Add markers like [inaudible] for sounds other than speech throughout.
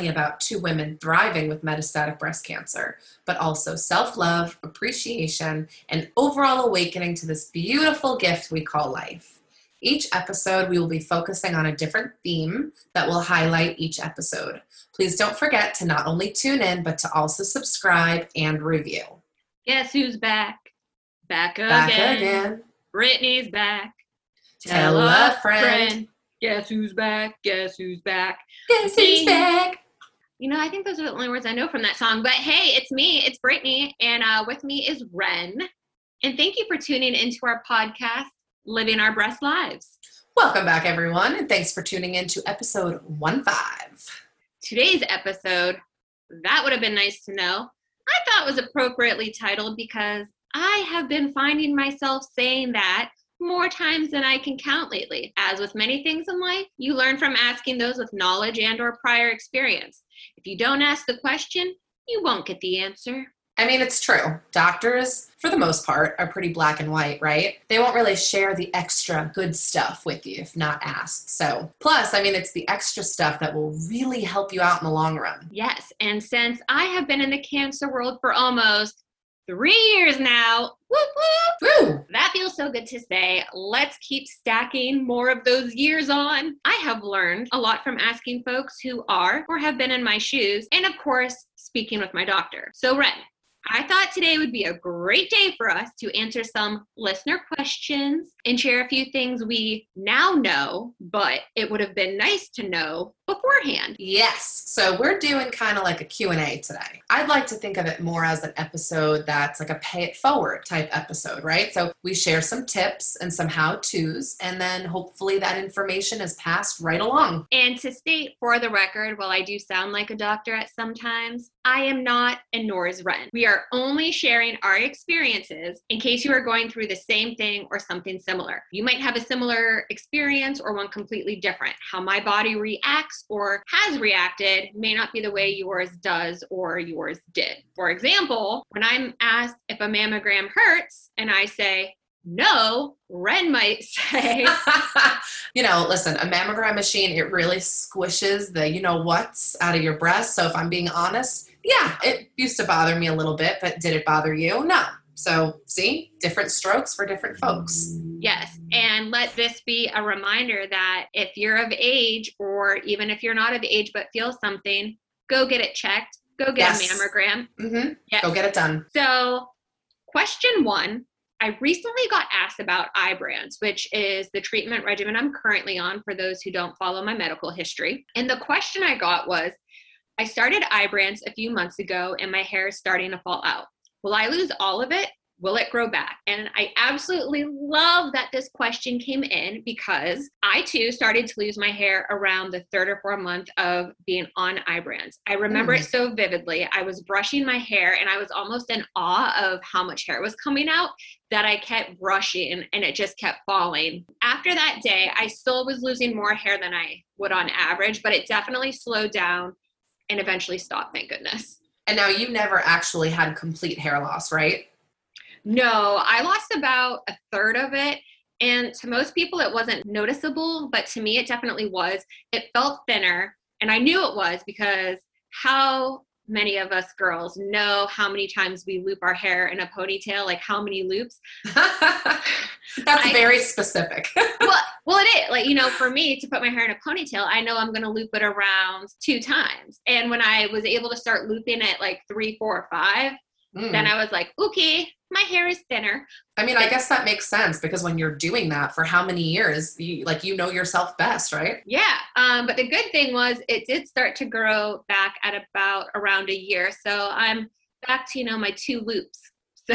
only about two women thriving with metastatic breast cancer, but also self love, appreciation, and overall awakening to this beautiful gift we call life. Each episode, we will be focusing on a different theme that will highlight each episode. Please don't forget to not only tune in, but to also subscribe and review. Guess who's back? Back again. Back again. Brittany's back. Tell a friend. Guess who's back? Guess who's back? Guess who's back? You know, I think those are the only words I know from that song. But hey, it's me, it's Brittany, and uh, with me is Ren. And thank you for tuning into our podcast, Living Our Breast Lives. Welcome back, everyone, and thanks for tuning in to episode 1 5. Today's episode, that would have been nice to know, I thought was appropriately titled because I have been finding myself saying that more times than I can count lately. As with many things in life, you learn from asking those with knowledge and or prior experience. If you don't ask the question, you won't get the answer. I mean, it's true. Doctors, for the most part, are pretty black and white, right? They won't really share the extra good stuff with you if not asked. So, plus, I mean, it's the extra stuff that will really help you out in the long run. Yes, and since I have been in the cancer world for almost three years now, whoop whoop, Woo! that feels so good to say. Let's keep stacking more of those years on. I have learned a lot from asking folks who are or have been in my shoes, and of course, speaking with my doctor. So, Ren, I thought today would be a great day for us to answer some listener questions and share a few things we now know, but it would have been nice to know beforehand. Yes. So we're doing kind of like a Q&A today. I'd like to think of it more as an episode that's like a pay it forward type episode, right? So we share some tips and some how-tos and then hopefully that information is passed right along. And to state for the record, while I do sound like a doctor at sometimes, I am not and nor is Ren. We are only sharing our experiences in case you are going through the same thing or something similar. You might have a similar experience or one completely different. How my body reacts or has reacted may not be the way yours does or yours did. For example, when I'm asked if a mammogram hurts and I say, no, Ren might [laughs] say, [laughs] you know, listen, a mammogram machine, it really squishes the you know what's out of your breast. So if I'm being honest, yeah, it used to bother me a little bit, but did it bother you? No. So, see, different strokes for different folks. Yes. And let this be a reminder that if you're of age, or even if you're not of age but feel something, go get it checked. Go get Yes. a mammogram. Mm-hmm. Yes. Go get it done. So, question one I recently got asked about Ibrance, which is the treatment regimen I'm currently on for those who don't follow my medical history. And the question I got was I started Ibrance a few months ago and my hair is starting to fall out. Will I lose all of it? Will it grow back? And I absolutely love that this question came in because I too started to lose my hair around the third or fourth month of being on Ibrance. I remember it mm. so vividly. I was brushing my hair and I was almost in awe of how much hair was coming out that I kept brushing and it just kept falling. After that day, I still was losing more hair than I would on average, but it definitely slowed down and eventually stopped, thank goodness. And now you never actually had complete hair loss, right? No, I lost about a third of it. And to most people, it wasn't noticeable, but to me, it definitely was. It felt thinner. And I knew it was because how many of us girls know how many times we loop our hair in a ponytail, like how many loops? [laughs] That's I- very specific. [laughs] well, well, it is. Like, you know, for me to put my hair in a ponytail, I know I'm going to loop it around two times. And when I was able to start looping it like three, four, five, Mm. then I was like, okay, my hair is thinner. I mean, I guess that makes sense because when you're doing that for how many years, you, like you know yourself best, right? Yeah. Um, but the good thing was it did start to grow back at about around a year. So I'm back to, you know, my two loops. [laughs] So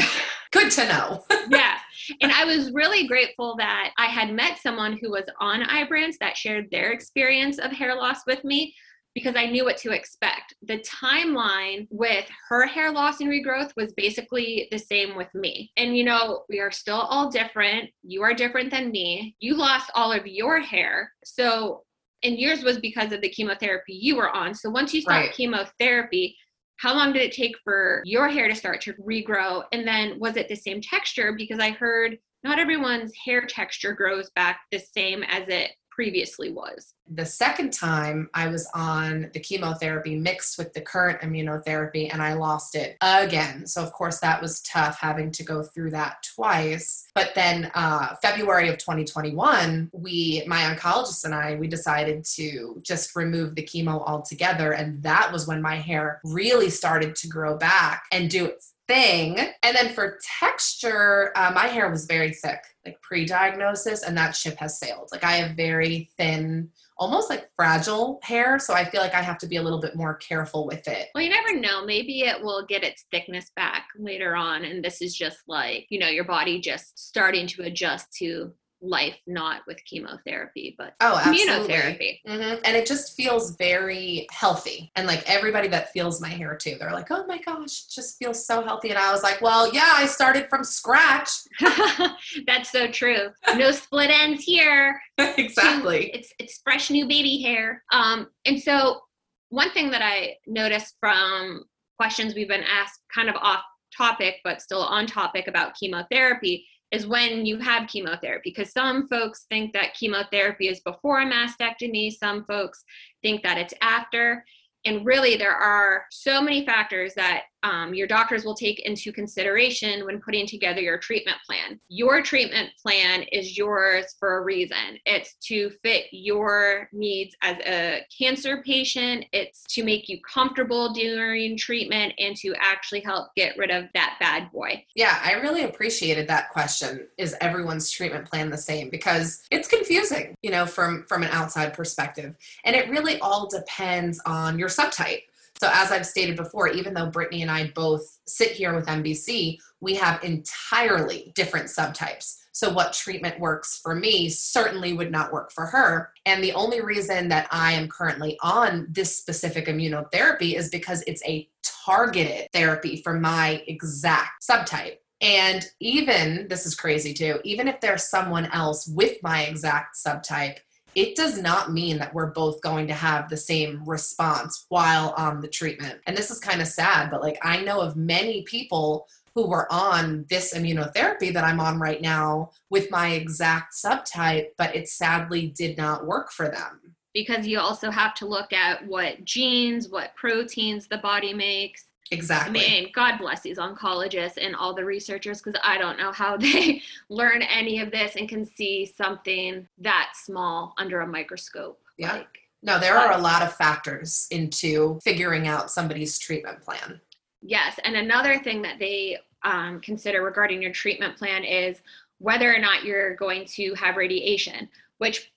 Good to know. [laughs] yeah. And I was really grateful that I had met someone who was on Ibrance that shared their experience of hair loss with me because I knew what to expect. The timeline with her hair loss and regrowth was basically the same with me. And you know, we are still all different. You are different than me. You lost all of your hair. So, and yours was because of the chemotherapy you were on. So once you stopped Right. chemotherapy, how long did it take for your hair to start to regrow? And then was it the same texture? Because I heard not everyone's hair texture grows back the same as it previously was. The second time I was on the chemotherapy mixed with the current immunotherapy and I lost it again. So, of course, that was tough having to go through that twice. But then, uh, February of 2021, we, my oncologist and I, we decided to just remove the chemo altogether. And that was when my hair really started to grow back and do thing. And then for texture, uh, my hair was very thick, like pre diagnosis, and that ship has sailed. Like I have very thin, almost like fragile hair. So I feel like I have to be a little bit more careful with it. Well, you never know. Maybe it will get its thickness back later on. And this is just like, you know, your body just starting to adjust to life not with chemotherapy but oh immunotherapy. mm-hmm. and it just feels very healthy. And like everybody that feels my hair too they're like oh my gosh it just feels so healthy. And i was like well yeah i started from scratch. [laughs] That's so true. No split ends here. [laughs] Exactly. It's it's fresh new baby hair. Um and so one thing that i noticed from questions we've been asked kind of off topic but still on topic about chemotherapy is when you have chemotherapy because some folks think that chemotherapy is before a mastectomy some folks think that it's after and really there are so many factors that um, your doctors will take into consideration when putting together your treatment plan. Your treatment plan is yours for a reason. It's to fit your needs as a cancer patient, it's to make you comfortable during treatment, and to actually help get rid of that bad boy. Yeah, I really appreciated that question. Is everyone's treatment plan the same? Because it's confusing, you know, from from an outside perspective. And it really all depends on your subtype. So, as I've stated before, even though Brittany and I both sit here with MBC, we have entirely different subtypes. So, what treatment works for me certainly would not work for her. And the only reason that I am currently on this specific immunotherapy is because it's a targeted therapy for my exact subtype. And even, this is crazy too, even if there's someone else with my exact subtype, it does not mean that we're both going to have the same response while on the treatment. And this is kind of sad, but like I know of many people who were on this immunotherapy that I'm on right now with my exact subtype, but it sadly did not work for them. Because you also have to look at what genes, what proteins the body makes, Exactly. I mean, God bless these oncologists and all the researchers because I don't know how [laughs] they learn any of this and can see something that small under a microscope. Yeah. Like, no, there are a lot of factors into figuring out somebody's treatment plan. Yes. And another thing that they um, consider regarding your treatment plan is whether or not you're going to have radiation, which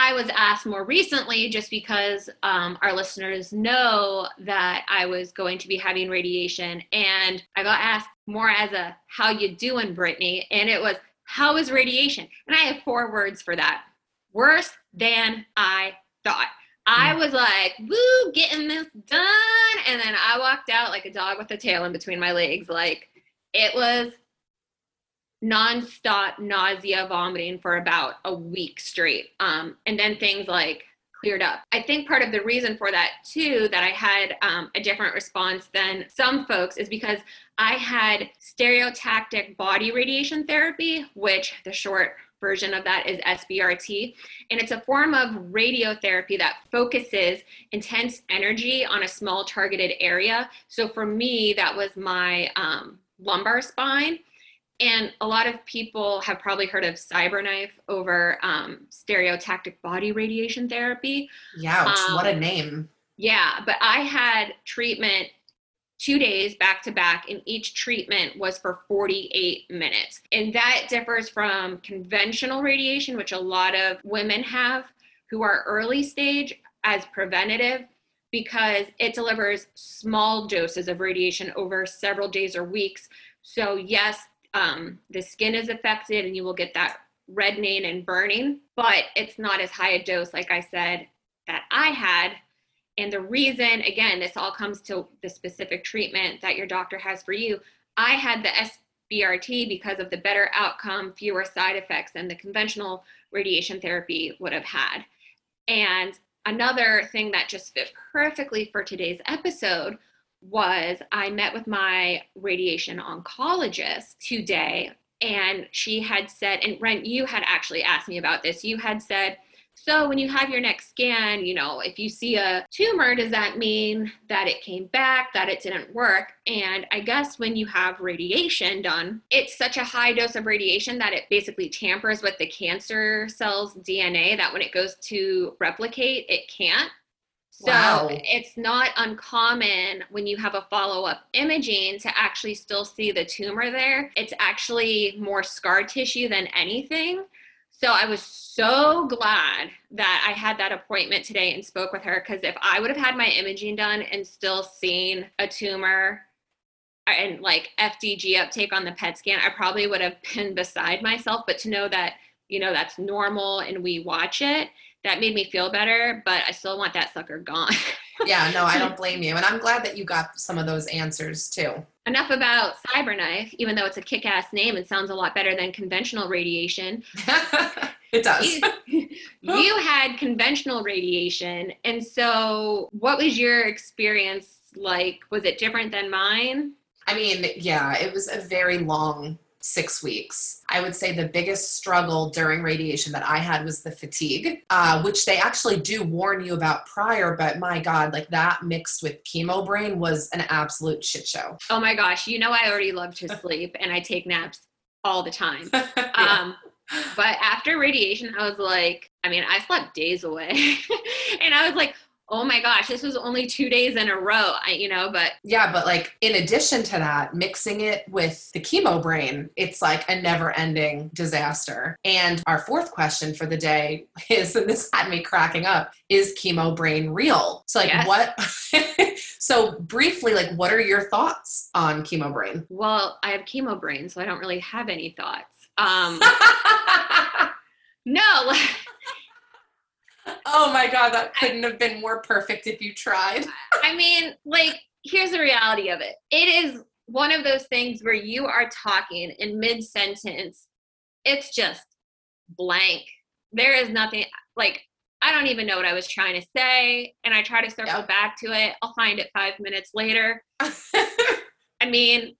I was asked more recently just because um, our listeners know that I was going to be having radiation, and I got asked more as a "How you doing, Brittany?" and it was "How is radiation?" and I have four words for that: worse than I thought. I was like, "Woo, getting this done," and then I walked out like a dog with a tail in between my legs. Like it was nonstop nausea, vomiting for about a week straight. Um, and then things like cleared up. I think part of the reason for that too, that I had um, a different response than some folks, is because I had stereotactic body radiation therapy, which the short version of that is SBRT. And it's a form of radiotherapy that focuses intense energy on a small targeted area. So for me, that was my um, lumbar spine. And a lot of people have probably heard of CyberKnife over um, stereotactic body radiation therapy. Yeah, um, what a um, name. Yeah, but I had treatment two days back to back, and each treatment was for 48 minutes. And that differs from conventional radiation, which a lot of women have who are early stage as preventative because it delivers small doses of radiation over several days or weeks. So, yes, um, the skin is affected and you will get that reddening and burning, but it's not as high a dose, like I said, that I had. And the reason, again, this all comes to the specific treatment that your doctor has for you. I had the SBRT because of the better outcome, fewer side effects than the conventional radiation therapy would have had. And another thing that just fit perfectly for today's episode was I met with my radiation oncologist today, and she had said, and Ren, you had actually asked me about this. You had said So when you have your next scan, you know, if you see a tumor, does that mean that it came back, that it didn't work? And I guess when you have radiation done, it's such a high dose of radiation that it basically tampers with the cancer cells' DNA that when it goes to replicate, it can't. So Wow. it's not uncommon when you have a follow up imaging to actually still see the tumor there. It's actually more scar tissue than anything. So I was so glad that I had that appointment today and spoke with her because if I would have had my imaging done and still seen a tumor uh, and like FDG uptake on the PET scan, I probably would have [laughs] been beside myself. But to know that, you know, that's normal and we watch it, that made me feel better. But I still want that sucker gone. [laughs] Yeah, no, I don't blame you. And I'm glad that you got some of those answers too. Enough about Cyberknife, even though it's a kick ass name and sounds a lot better than conventional radiation. [laughs] it does. you, [laughs] you had conventional radiation. And so, what was your experience like? Was it different than mine? I mean, yeah, it was a very long six weeks. I would say the biggest struggle during radiation that I had was the fatigue, uh, which they actually do warn you about prior, but my God, like that mixed with chemo brain was an absolute shit show. Oh my gosh, you know, I already love to sleep and I take naps all the time. [laughs] Yeah. Um, but after radiation, I was like, I mean, I slept days away. [laughs] and I was like, oh my gosh, this was only two days in a row, I, you know, but Yeah, but like in addition to that, mixing it with the chemo brain, it's like a never ending disaster. And our fourth question for the day [laughs] is, and this had me cracking up, is chemo brain real? So, like, Yes. what? [laughs] so, briefly, like, what are your thoughts on chemo brain? well, I have chemo brain, so I don't really have any thoughts. Um, [laughs] no, oh my God, that couldn't have been more perfect if you tried. I mean, like, here's the reality of it. It is one of those things where you are talking in mid sentence, it's just blank. There is nothing, like, I don't even know what I was trying to say. And I try to circle Yeah. back to it. I'll find it five minutes later. [laughs] I mean,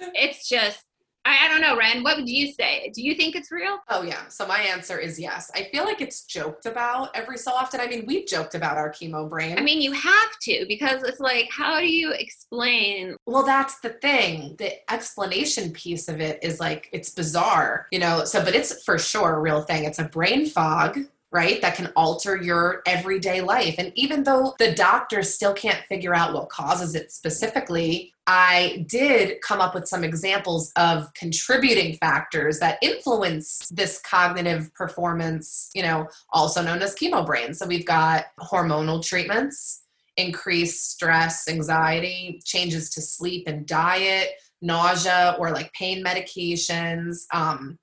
it's just, I, I don't know, Ren. What would you say? Do you think it's real? Oh yeah. So my answer is yes. I feel like it's joked about every so often. I mean, we've joked about our chemo brain. I mean, you have to because it's like, how do you explain? well, that's the thing. The explanation piece of it is like it's bizarre, you know. So, but it's for sure a real thing. It's a brain fog. Right, that can alter your everyday life. And even though the doctors still can't figure out what causes it specifically, I did come up with some examples of contributing factors that influence this cognitive performance, you know, also known as chemo brain. So we've got hormonal treatments, increased stress, anxiety, changes to sleep and diet, nausea or like pain medications, um,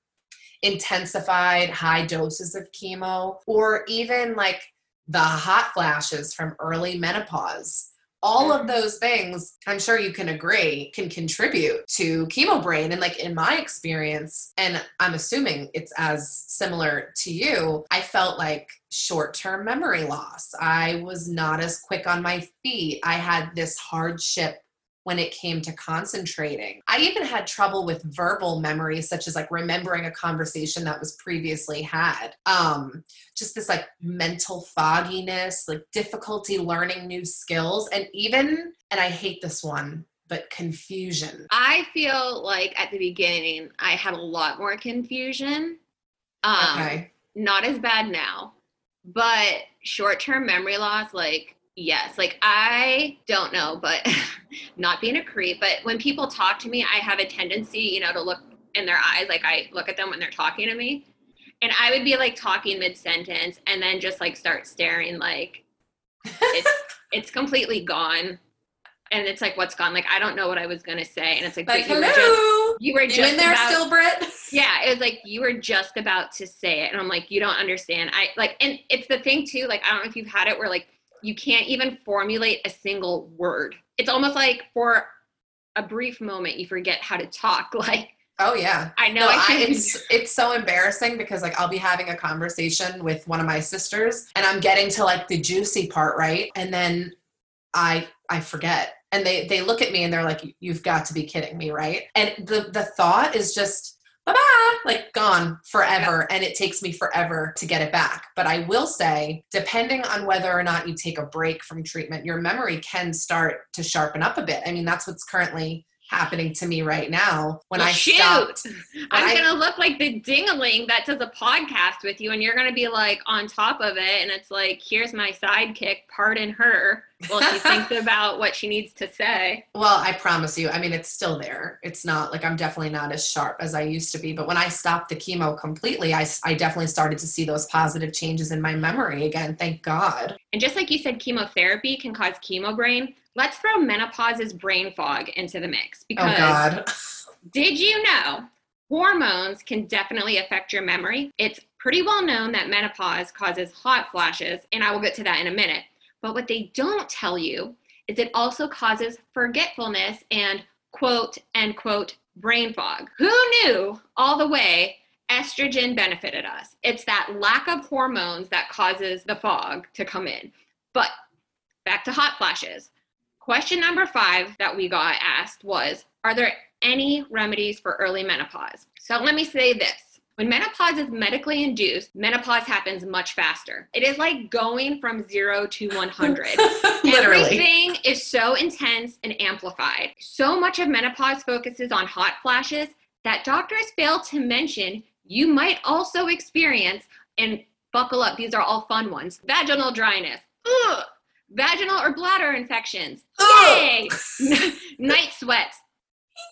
intensified high doses of chemo, or even like the hot flashes from early menopause. All of mm. those things, I'm sure you can agree, can contribute to chemo brain. And like in my experience, and I'm assuming it's as similar to you, I felt like short term memory loss. I was not as quick on my feet. I had this hardship when it came to concentrating. I even had trouble with verbal memory, such as like remembering a conversation that was previously had. Um, just this like mental fogginess, like difficulty learning new skills, and even, and I hate this one, but confusion. I feel like at the beginning, I had a lot more confusion. Um, Okay. Not as bad now, but short term memory loss, like, yes. Like, I don't know, but [laughs] not being a creep, but when people talk to me, I have a tendency, you know, to look in their eyes. Like, I look at them when they're talking to me. And I would be like talking mid sentence and then just like start staring, like, it's, [laughs] it's completely gone. And it's like, what's gone? Like, I don't know what I was going to say. And it's like, Like, but you were just you were you in there about, still, Britt? [laughs] yeah it was like you were just about to say it and i'm like you don't understand i like and it's the thing too like i don't know if you've had it where like you can't even formulate a single word it's almost like for a brief moment you forget how to talk [laughs] like Oh yeah. i know No, i I, it's it's so embarrassing because like I'll be having a conversation with one of my sisters and I'm getting to like the juicy part, right? And then I I forget. And they they look at me and they're like, "You've got to be kidding me, right?" And the the thought is just bye bye, like gone forever. And it takes me forever to get it back. But I will say, depending on whether or not you take a break from treatment, your memory can start to sharpen up a bit. I mean, that's what's currently happening to me right now when Well, I shoot. stopped. I'm I- gonna look like the dingaling that does a podcast with you, and you're gonna be like on top of it, and it's like, here's my sidekick, pardon her, while she thinks [laughs] about what she needs to say. Well, I promise you, I mean, it's still there. It's not like I'm definitely not as sharp as I used to be. But when I stopped the chemo completely, I definitely started to see those positive changes in my memory again. Thank God. And just like you said, chemotherapy can cause chemo brain. Let's throw menopause's brain fog into the mix oh, because Oh God. Did you know hormones can definitely affect your memory? It's pretty well known that menopause causes hot flashes, and I will get to that in a minute. But what they don't tell you is it also causes forgetfulness and quote and quote brain fog. Who knew all the way estrogen benefited us? It's that lack of hormones that causes the fog to come in. But back to hot flashes. Question number five that we got asked was Are there any remedies for early menopause? So let me say this. When menopause is medically induced, menopause happens much faster. It is like going from zero to 100. [laughs] Literally. Everything is so intense and amplified. So much of menopause focuses on hot flashes that doctors fail to mention you might also experience, and buckle up, these are all fun ones vaginal dryness, ugh, vaginal or bladder infections, yay, [laughs] night sweats,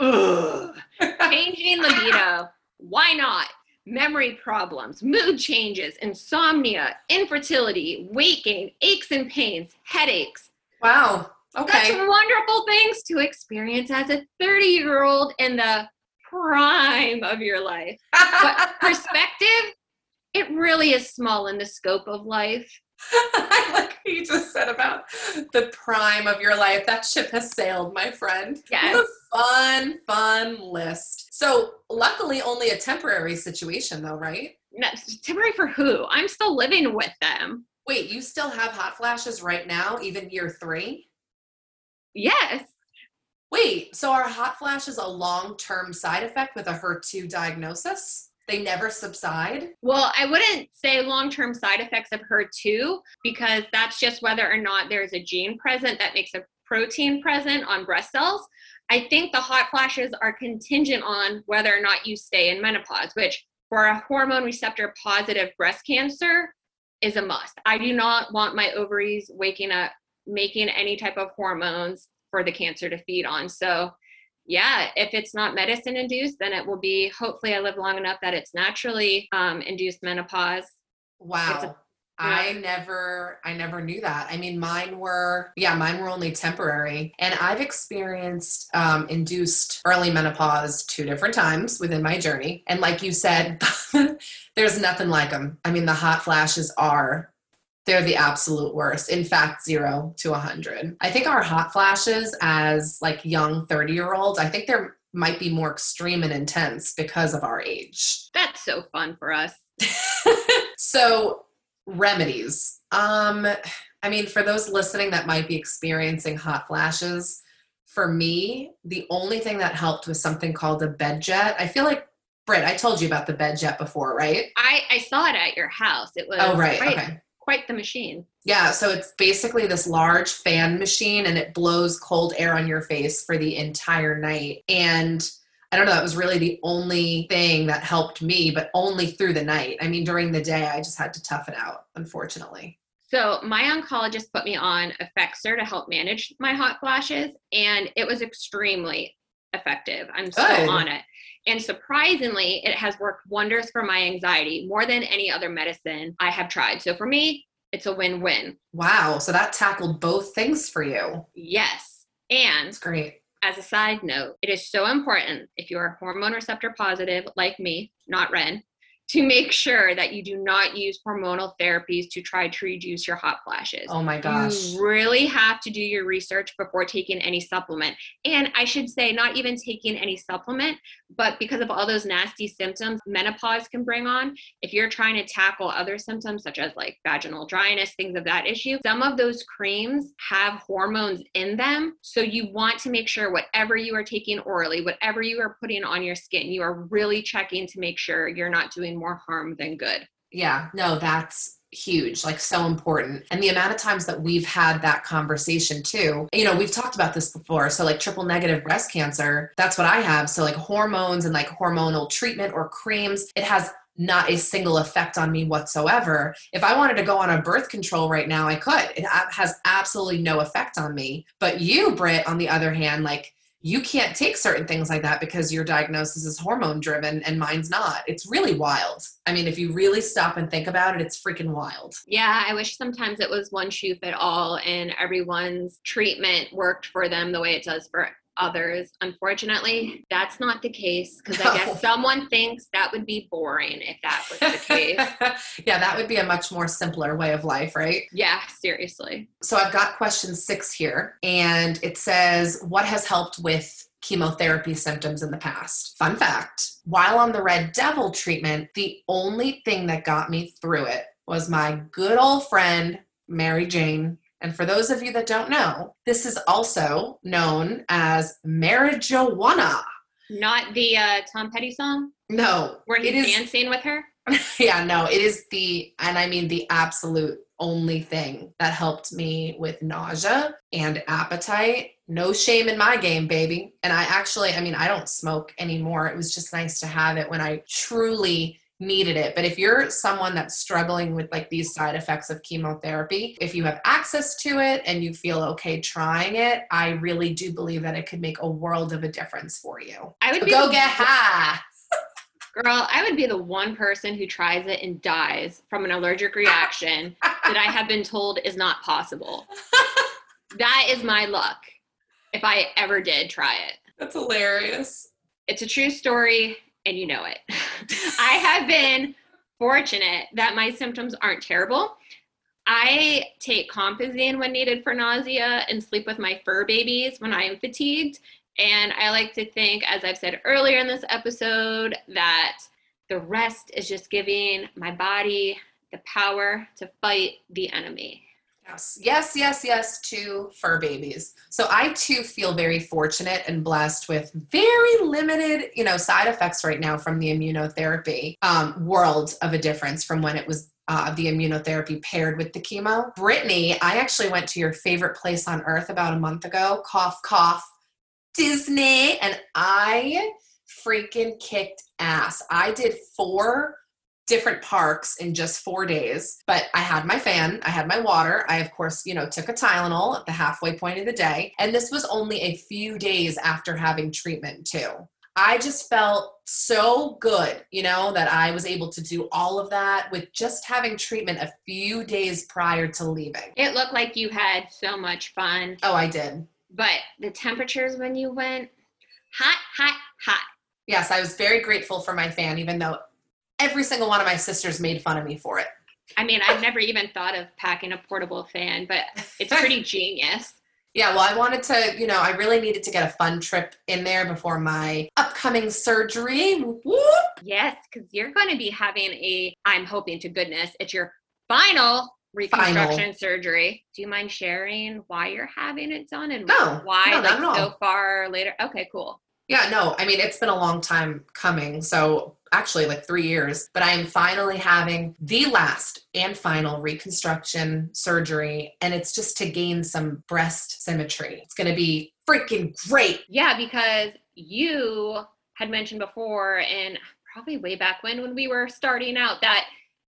changing libido, why not? Memory problems, mood changes, insomnia, infertility, weight gain, aches and pains, headaches. Wow. Okay. Such wonderful things to experience as a 30 year old in the prime of your life. But [laughs] perspective, it really is small in the scope of life. [laughs] I like what you just said about the prime of your life. That ship has sailed, my friend. Yes. Fun, fun list. So, luckily, only a temporary situation, though, right? No, temporary for who? I'm still living with them. Wait, you still have hot flashes right now, even year three? Yes. Wait, so are hot flashes a long term side effect with a HER2 diagnosis? They never subside? Well, I wouldn't say long term side effects of HER2 because that's just whether or not there's a gene present that makes a protein present on breast cells. I think the hot flashes are contingent on whether or not you stay in menopause, which for a hormone receptor positive breast cancer is a must. I do not want my ovaries waking up making any type of hormones for the cancer to feed on. So, yeah, if it's not medicine induced, then it will be hopefully I live long enough that it's naturally um, induced menopause. Wow. A- I never I never knew that. I mean mine were yeah, mine were only temporary. And I've experienced um, induced early menopause two different times within my journey. And like you said, [laughs] there's nothing like them. I mean the hot flashes are they're the absolute worst. In fact, 0 to a 100. I think our hot flashes as like young 30-year-olds, I think they're might be more extreme and intense because of our age. That's so fun for us. [laughs] so remedies um i mean for those listening that might be experiencing hot flashes for me the only thing that helped was something called a bed jet i feel like Britt, I told you about the bed jet before, right? I, I saw it at your house. It was Oh, right. quite, Okay. Quite the machine. Yeah, so it's basically this large fan machine and it blows cold air on your face for the entire night. And I don't know, that was really the only thing that helped me, but only through the night. I mean, during the day, I just had to tough it out, unfortunately. So my oncologist put me on Effexor to help manage my hot flashes, and it was extremely effective. I'm still Good. on it. And surprisingly, it has worked wonders for my anxiety more than any other medicine I have tried. So for me, it's a win-win. Wow, so that tackled both things for you. Yes. And great. as a side note, it is so important if you are hormone receptor positive like me, not Ren, to make sure that you do not use hormonal therapies to try to reduce your hot flashes. Oh my gosh. You really have to do your research before taking any supplement. And I should say, not even taking any supplement, but because of all those nasty symptoms menopause can bring on, if you're trying to tackle other symptoms such as like vaginal dryness, things of that issue, some of those creams have hormones in them. So you want to make sure whatever you are taking orally, whatever you are putting on your skin, you are really checking to make sure you're not doing more harm than good. Yeah, no, that's huge, like so important. And the amount of times that we've had that conversation too, you know, we've talked about this before. So, like triple negative breast cancer, that's what I have. So, like hormones and like hormonal treatment or creams, it has not a single effect on me whatsoever. If I wanted to go on a birth control right now, I could. It has absolutely no effect on me. But you, Britt, on the other hand, like you can't take certain things like that because your diagnosis is hormone driven and mine's not. It's really wild. I mean, if you really stop and think about it, it's freaking wild. Yeah, I wish sometimes it was one shoe fit all and everyone's treatment worked for them the way it does for others. Unfortunately, that's not the case because. I guess [laughs] someone thinks that would be boring if that was the case. [laughs] yeah, that would be a much more simpler way of life, right? Yeah, seriously. So I've got question six here, and it says, What has helped with chemotherapy symptoms in the past. Fun fact while on the Red Devil treatment, the only thing that got me through it was my good old friend, Mary Jane, and for those of you that don't know, this is also known as marijuana. Not the uh, Tom Petty song? No. Where he's dancing with her? [laughs] yeah, no, it is the, and I mean the absolute only thing that helped me with nausea and appetite. No shame in my game, baby. And I actually, I mean, I don't smoke anymore. It was just nice to have it when I truly needed it. But if you're someone that's struggling with like these side effects of chemotherapy, if you have access to it and you feel okay trying it, I really do believe that it could make a world of a difference for you. I would so go get high. Girl, I would be the one person who tries it and dies from an allergic reaction that I have been told is not possible. that is my luck if I ever did try it. That's hilarious. It's a true story and you know it. [laughs] I have been fortunate that my symptoms aren't terrible. I take Compazine when needed for nausea and sleep with my fur babies when I am fatigued. And I like to think, as I've said earlier in this episode, that the rest is just giving my body the power to fight the enemy. Yes, yes, yes, yes to fur babies. So I too feel very fortunate and blessed with very limited, you know, side effects right now from the immunotherapy. Um, world of a difference from when it was uh, the immunotherapy paired with the chemo. Brittany, I actually went to your favorite place on earth about a month ago. Cough, cough, Disney, and I freaking kicked ass. I did four different parks in just four days. But I had my fan, I had my water. I, of course, you know, took a Tylenol at the halfway point of the day. And this was only a few days after having treatment, too. I just felt so good, you know, that I was able to do all of that with just having treatment a few days prior to leaving. It looked like you had so much fun. Oh, I did. But the temperatures when you went, hot, hot, hot. Yes, I was very grateful for my fan, even though every single one of my sisters made fun of me for it. I mean, I've never even thought of packing a portable fan, but it's pretty [laughs] genius. Yeah, well, I wanted to, you know, I really needed to get a fun trip in there before my upcoming surgery. Whoop. Yes, because you're going to be having a, I'm hoping to goodness, it's your final reconstruction final. surgery. Do you mind sharing why you're having it done and no, why no, like so far later? Okay, cool. Yeah, no, I mean, it's been a long time coming. So actually like three years, but I am finally having the last and final reconstruction surgery. And it's just to gain some breast symmetry. It's going to be freaking great. Yeah, because you had mentioned before, and probably way back when, when we were starting out, that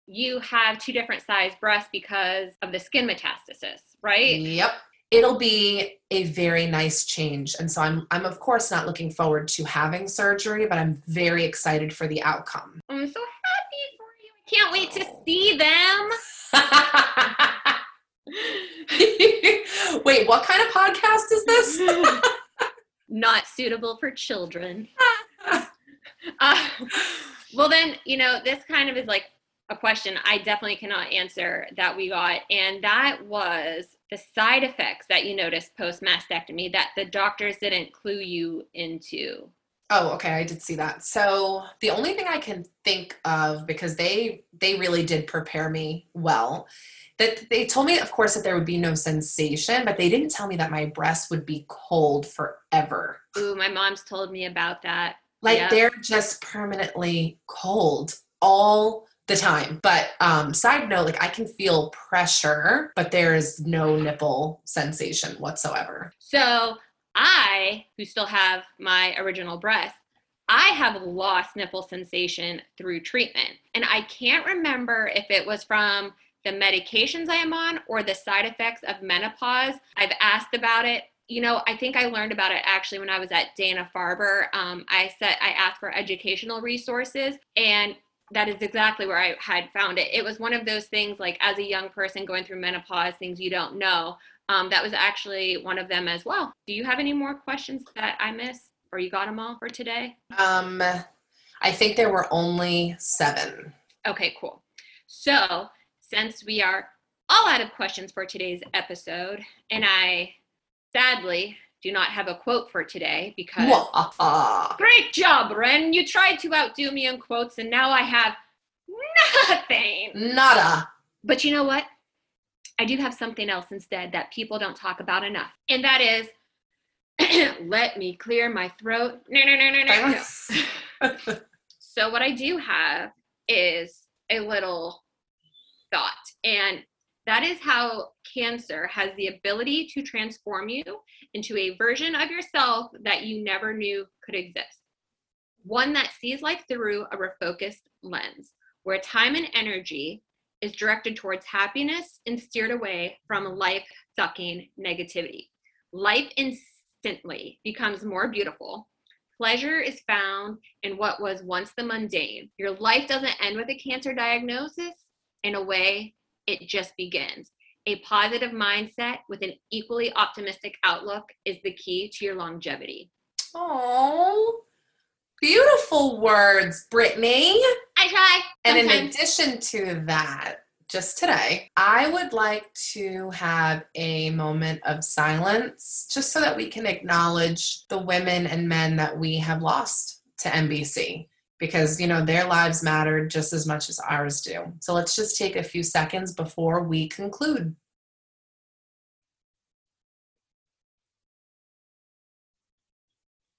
you have two different size breasts because of the skin metastasis, right? Yep it'll be a very nice change. And so i'm i'm of course not looking forward to having surgery but i'm very excited for the outcome. I'm so happy for you. I can't wait to see them. [laughs] Wait what kind of podcast is this? [laughs] Not suitable for children. [laughs] Uh, well, then, you know, this kind of is like a question I definitely cannot answer that we got. And that was the side effects that you noticed post mastectomy that the doctors didn't clue you into. Oh, okay, I did see that. So the only thing I can think of because they they really did prepare me well that they told me of course that there would be no sensation, but they didn't tell me that my breast would be cold forever. Ooh, my mom's told me about that. Like yep. they're just permanently cold all the time. But um, side note, like I can feel pressure, but there is no nipple sensation whatsoever. So I, who still have my original breast, I have lost nipple sensation through treatment. And I can't remember if it was from the medications I am on or the side effects of menopause. I've asked about it. You know, I think I learned about it actually when I was at Dana Farber. Um, I said I asked for educational resources, and that is exactly where I had found it. It was one of those things like as a young person going through menopause, things you don't know. Um, that was actually one of them as well. Do you have any more questions that I missed, or you got them all for today? Um, I think there were only seven. Okay, cool. So since we are all out of questions for today's episode, and I sadly do not have a quote for today because great job, Ren. You tried to outdo me in quotes, and now I have nothing. Nada. But you know what? I do have something else instead that people don't talk about enough, and that is [clears throat] let me clear my throat. No, no, no, no, no. no. so, what I do have is a little thought, and that is how cancer has the ability to transform you into a version of yourself that you never knew could exist. One that sees life through a refocused lens, where time and energy is directed towards happiness and steered away from life sucking negativity. Life instantly becomes more beautiful. Pleasure is found in what was once the mundane. Your life doesn't end with a cancer diagnosis. In a way, it just begins. A positive mindset with an equally optimistic outlook is the key to your longevity. Oh, beautiful words, Brittany. I try. And in addition to that, just today, I would like to have a moment of silence just so that we can acknowledge the women and men that we have lost to MBC because you know their lives matter just as much as ours do. So let's just take a few seconds before we conclude.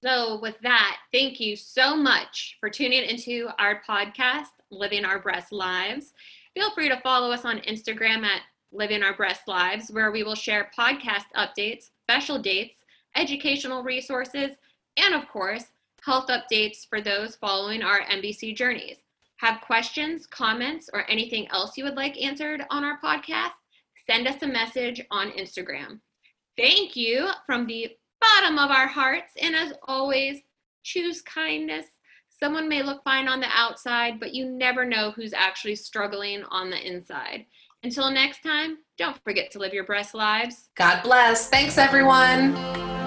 So, with that, thank you so much for tuning into our podcast, Living Our Breast Lives. Feel free to follow us on Instagram at Living Our Breast Lives, where we will share podcast updates, special dates, educational resources, and of course, health updates for those following our MBC journeys. Have questions, comments, or anything else you would like answered on our podcast? Send us a message on Instagram. Thank you from the bottom of our hearts. And as always, choose kindness. Someone may look fine on the outside, but you never know who's actually struggling on the inside. Until next time, don't forget to live your breast lives. God bless. Thanks, everyone.